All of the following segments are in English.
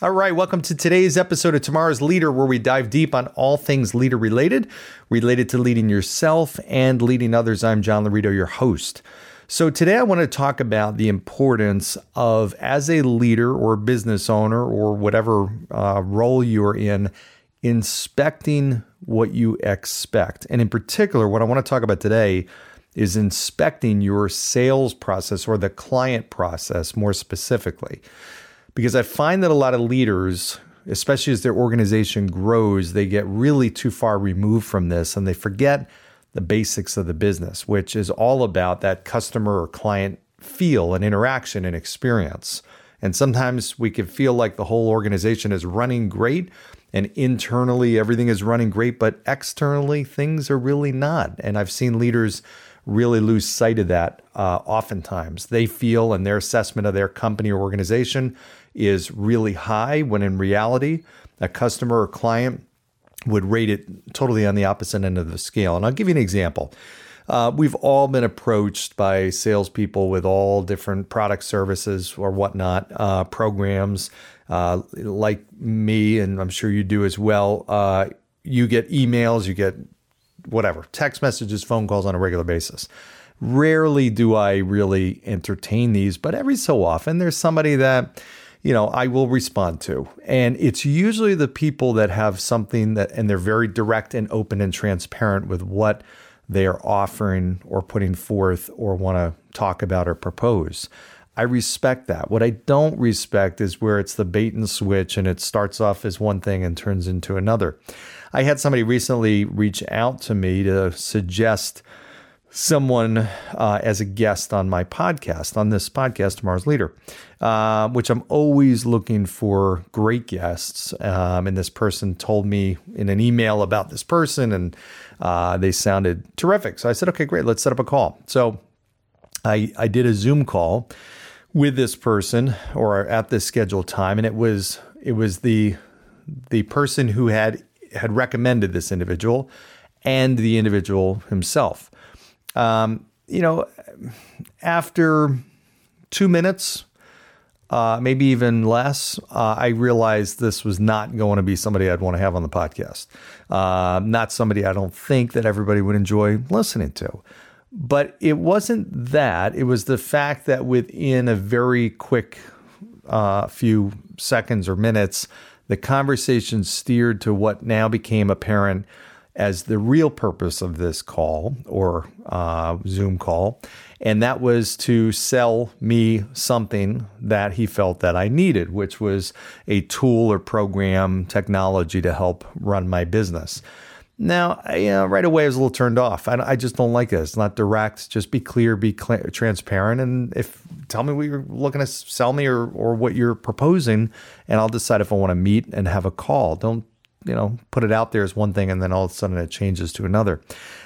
All right, welcome to today's episode of Tomorrow's Leader, where we dive deep on all things leader related, related to leading yourself and leading others. I'm John Laurito, your host. So, today I want to talk about the importance of, as a leader or business owner or whatever uh, role you're in, inspecting what you expect. And in particular, what I want to talk about today is inspecting your sales process or the client process more specifically because I find that a lot of leaders, especially as their organization grows, they get really too far removed from this and they forget the basics of the business, which is all about that customer or client feel and interaction and experience. And sometimes we can feel like the whole organization is running great and internally everything is running great, but externally things are really not. And I've seen leaders really lose sight of that uh, oftentimes. They feel and their assessment of their company or organization is really high when in reality, a customer or client would rate it totally on the opposite end of the scale. And I'll give you an example. Uh, we've all been approached by salespeople with all different product services or whatnot, uh, programs uh, like me, and I'm sure you do as well. Uh, you get emails, you get whatever, text messages, phone calls on a regular basis. Rarely do I really entertain these, but every so often there's somebody that you know, I will respond to. And it's usually the people that have something that, and they're very direct and open and transparent with what they are offering or putting forth or want to talk about or propose. I respect that. What I don't respect is where it's the bait and switch and it starts off as one thing and turns into another. I had somebody recently reach out to me to suggest someone uh, as a guest on my podcast, on this podcast, Tomorrow's Leader, uh, which I'm always looking for great guests. Um, and this person told me in an email about this person, and uh, they sounded terrific. So I said, okay, great, let's set up a call. So I, I did a Zoom call with this person or at this scheduled time, and it was it was the the person who had had recommended this individual and the individual himself. Um, you know, after two minutes, uh, maybe even less, uh, I realized this was not going to be somebody I'd want to have on the podcast. Uh, not somebody I don't think that everybody would enjoy listening to. But it wasn't that. It was the fact that within a very quick uh, few seconds or minutes, the conversation steered to what now became apparent as the real purpose of this call or uh, Zoom call. And that was to sell me something that he felt that I needed, which was a tool or program technology to help run my business. Now, you know, right away I was a little turned off. I, I just don't like it. It's not direct. Just be clear, be cl- transparent, and if tell me what you're looking to sell me or or what you're proposing, and I'll decide if I want to meet and have a call. Don't you know, put it out there as one thing and then all of a sudden it changes to another.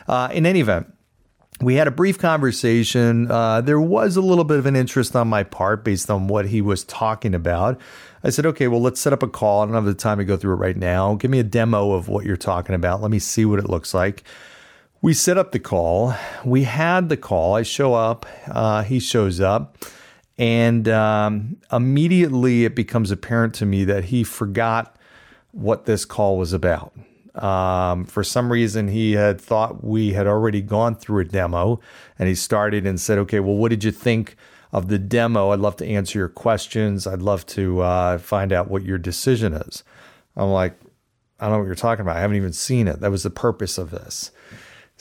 Uh, in any event, we had a brief conversation. Uh, there was a little bit of an interest on my part based on what he was talking about. I said, okay, well, let's set up a call. I don't have the time to go through it right now. Give me a demo of what you're talking about. Let me see what it looks like. We set up the call. We had the call. I show up. Uh, he shows up. And um, immediately it becomes apparent to me that he forgot what this call was about. Um, for some reason, he had thought we had already gone through a demo and he started and said, Okay, well, what did you think of the demo? I'd love to answer your questions. I'd love to uh, find out what your decision is. I'm like, I don't know what you're talking about. I haven't even seen it. That was the purpose of this.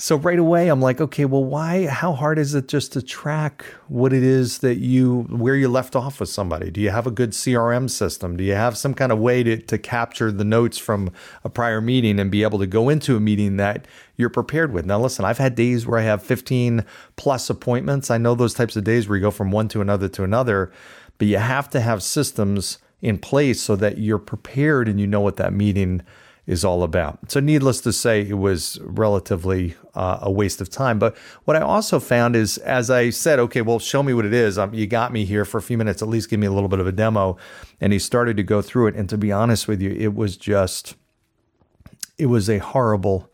So right away, I'm like, okay, well, why? How hard is it just to track what it is that you, where you left off with somebody? Do you have a good CRM system? Do you have some kind of way to, to capture the notes from a prior meeting and be able to go into a meeting that you're prepared with? Now, listen, I've had days where I have 15 plus appointments. I know those types of days where you go from one to another to another, but you have to have systems in place so that you're prepared and you know what that meeting is all about. So, needless to say, it was relatively uh, a waste of time. But what I also found is, as I said, okay, well, show me what it is. Um, you got me here for a few minutes, at least give me a little bit of a demo. And he started to go through it. And to be honest with you, it was just, it was a horrible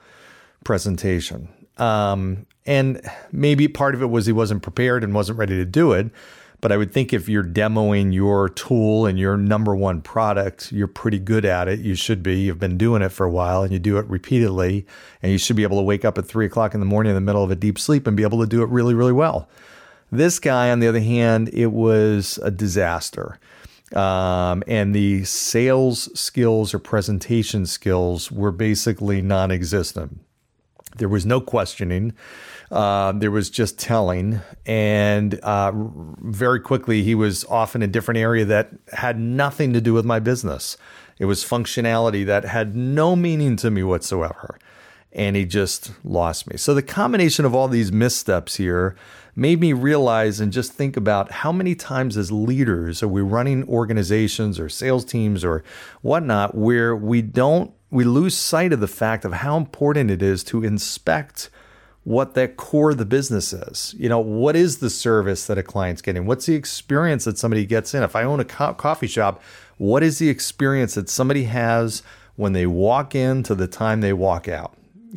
presentation. Um, and maybe part of it was he wasn't prepared and wasn't ready to do it. But I would think if you're demoing your tool and your number one product, you're pretty good at it. You should be. You've been doing it for a while and you do it repeatedly. And you should be able to wake up at three o'clock in the morning in the middle of a deep sleep and be able to do it really, really well. This guy, on the other hand, it was a disaster. Um, and the sales skills or presentation skills were basically non existent. There was no questioning. Uh, there was just telling, and uh, very quickly he was off in a different area that had nothing to do with my business. It was functionality that had no meaning to me whatsoever, and he just lost me. So the combination of all these missteps here made me realize and just think about how many times as leaders are we running organizations or sales teams or whatnot where we don't we lose sight of the fact of how important it is to inspect what that core of the business is. You know, what is the service that a client's getting? What's the experience that somebody gets in? If I own a co- coffee shop, what is the experience that somebody has when they walk in to the time they walk out?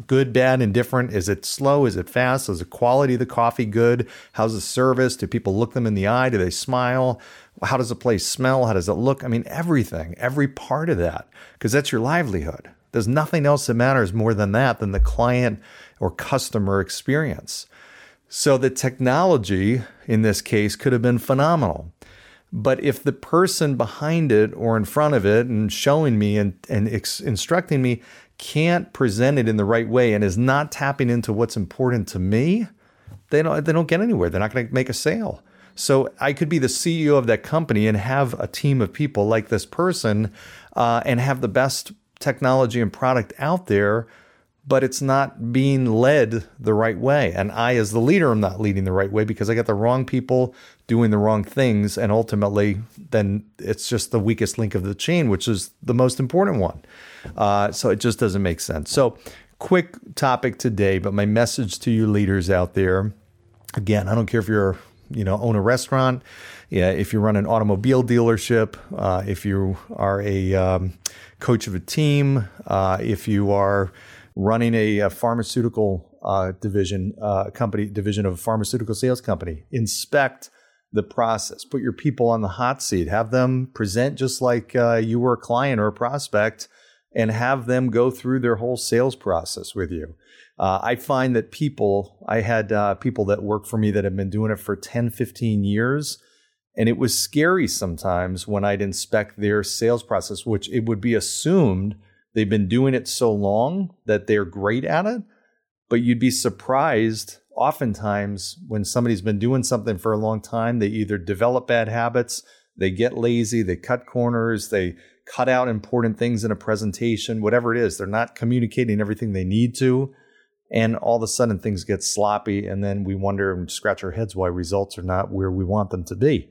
Good, bad, indifferent. Is it slow? Is it fast? Is the quality of the coffee good? How's the service? Do people look them in the eye? Do they smile? How does the place smell? How does it look? I mean, everything, every part of that, because that's your livelihood. There's nothing else that matters more than that, than the client or customer experience. So the technology in this case could have been phenomenal. But if the person behind it or in front of it and showing me and, and ex- instructing me can't present it in the right way and is not tapping into what's important to me, they don't, they don't get anywhere. They're not going to make a sale. So I could be the CEO of that company and have a team of people like this person uh, and have the best technology and product out there but it's not being led the right way. And I, as the leader, am not leading the right way because I got the wrong people doing the wrong things. And ultimately, then it's just the weakest link of the chain, which is the most important one. Uh, so it just doesn't make sense. So, quick topic today, but my message to you leaders out there again, I don't care if you're you know own a restaurant yeah if you run an automobile dealership uh, if you are a um, coach of a team uh, if you are running a, a pharmaceutical uh, division, uh, company division of a pharmaceutical sales company. Inspect the process. Put your people on the hot seat. Have them present just like uh, you were a client or a prospect, and have them go through their whole sales process with you. Uh, I find that people, I had uh, people that work for me that have been doing it for 10, 15 years. And it was scary sometimes when I'd inspect their sales process, which it would be assumed They've been doing it so long that they're great at it, but you'd be surprised oftentimes when somebody's been doing something for a long time, they either develop bad habits, they get lazy, they cut corners, they cut out important things in a presentation, whatever it is. They're not communicating everything they need to. And all of a sudden things get sloppy, and then we wonder and scratch our heads why results are not where we want them to be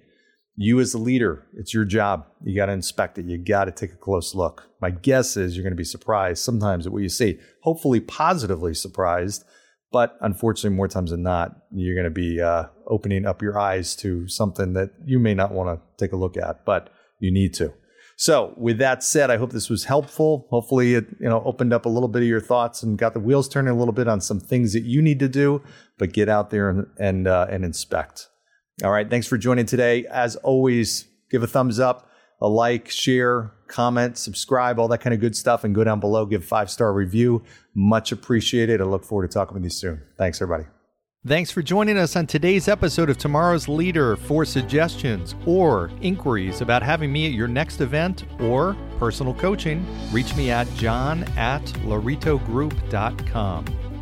you as the leader, it's your job. You got to inspect it. You got to take a close look. My guess is you're going to be surprised sometimes at what you see, hopefully positively surprised. But unfortunately, more times than not, you're going to be uh, opening up your eyes to something that you may not want to take a look at, but you need to. So, with that said, I hope this was helpful. Hopefully, it you know opened up a little bit of your thoughts and got the wheels turning a little bit on some things that you need to do. But get out there and and, uh, and inspect. All right. Thanks for joining today. As always, give a thumbs up, a like, share, comment, subscribe, all that kind of good stuff. And go down below, give five star review. Much appreciated. I look forward to talking with you soon. Thanks, everybody. Thanks for joining us on today's episode of Tomorrow's Leader. For suggestions or inquiries about having me at your next event or personal coaching, reach me at john at lauritogroup.com.